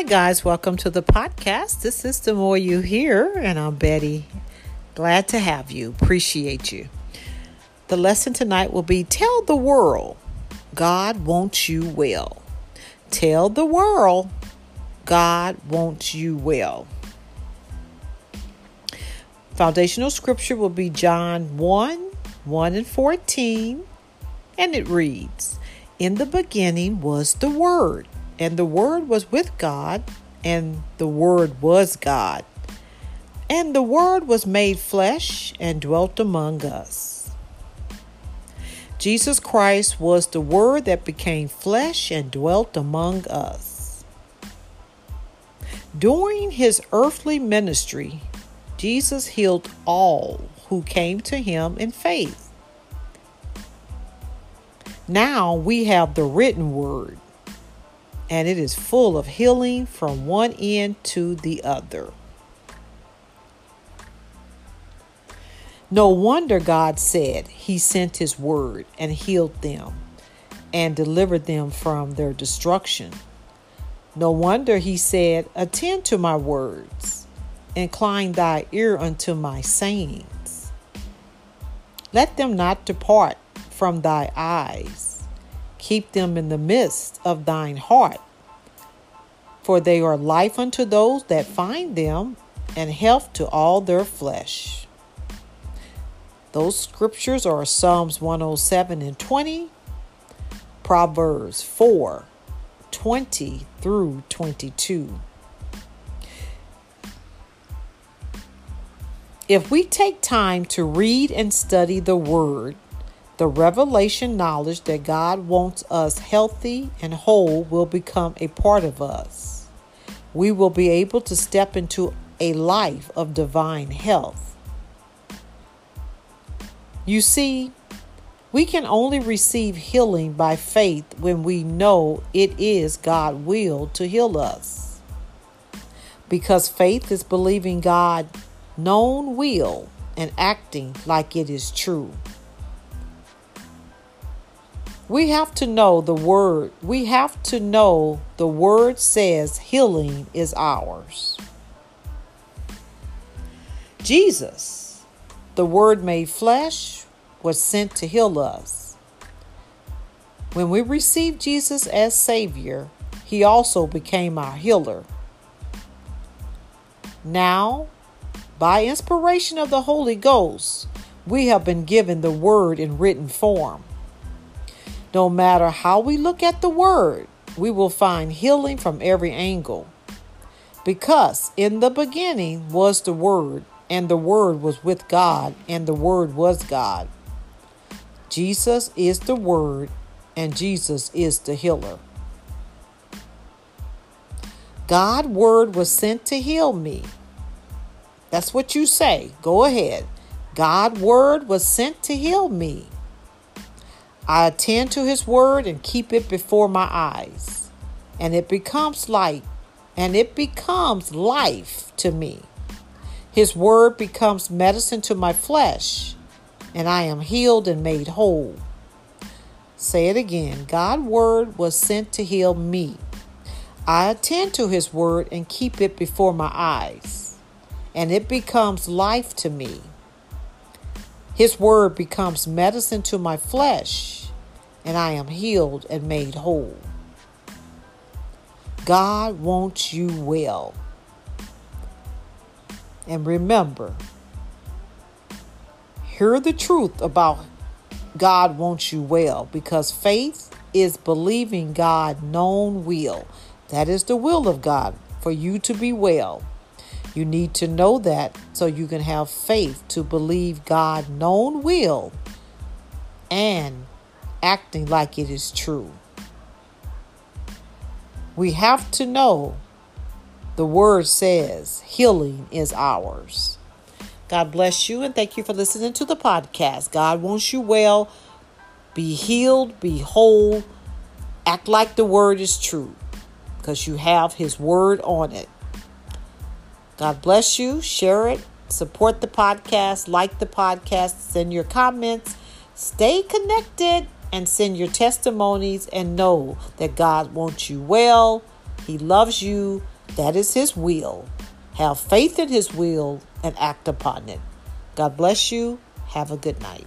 Hi, guys. Welcome to the podcast. This is The More You Hear, and I'm Betty. Glad to have you. Appreciate you. The lesson tonight will be Tell the World God wants you well. Tell the world God wants you well. Foundational scripture will be John 1 1 and 14, and it reads In the beginning was the Word and the Word was with God, and the Word was God. And the Word was made flesh and dwelt among us. Jesus Christ was the Word that became flesh and dwelt among us. During his earthly ministry, Jesus healed all who came to him in faith. Now we have the written word and it is full of healing from one end to the other. No wonder God said He sent His word and healed them and delivered them from their destruction. No wonder He said, Attend to my words, incline thy ear unto my sayings. Let them not depart from thy eyes Keep them in the midst of thine heart. For they are life unto those that find them, and health to all their flesh. Those scriptures are Psalms 107 and 20, Proverbs 4 20 through 22. If we take time to read and study the Word, the revelation knowledge that God wants us healthy and whole will become a part of us. We will be able to step into a life of divine health. You see, we can only receive healing by faith when we know it is God's will to heal us. Because faith is believing God's known will and acting like it is true. We have to know the word. We have to know the word says healing is ours. Jesus, the word made flesh, was sent to heal us. When we received Jesus as Savior, He also became our healer. Now, by inspiration of the Holy Ghost, we have been given the Word in written form. No matter how we look at the word, we will find healing from every angle. Because in the beginning was the Word, and the Word was with God, and the Word was God. Jesus is the Word, and Jesus is the healer. God word was sent to heal me. That's what you say. Go ahead. God word was sent to heal me. I attend to his word and keep it before my eyes. And it becomes light, and it becomes life to me. His word becomes medicine to my flesh, and I am healed and made whole. Say it again God's word was sent to heal me. I attend to his word and keep it before my eyes, and it becomes life to me. His word becomes medicine to my flesh, and I am healed and made whole. God wants you well. And remember, hear the truth about God wants you well because faith is believing God known will. That is the will of God for you to be well. You need to know that so you can have faith to believe God known will and acting like it is true. We have to know the word says healing is ours. God bless you and thank you for listening to the podcast. God wants you well. Be healed, be whole. Act like the word is true because you have his word on it. God bless you. Share it. Support the podcast. Like the podcast. Send your comments. Stay connected and send your testimonies and know that God wants you well He loves you. That is His will. Have faith in His will and act upon it. God bless you. Have a good night.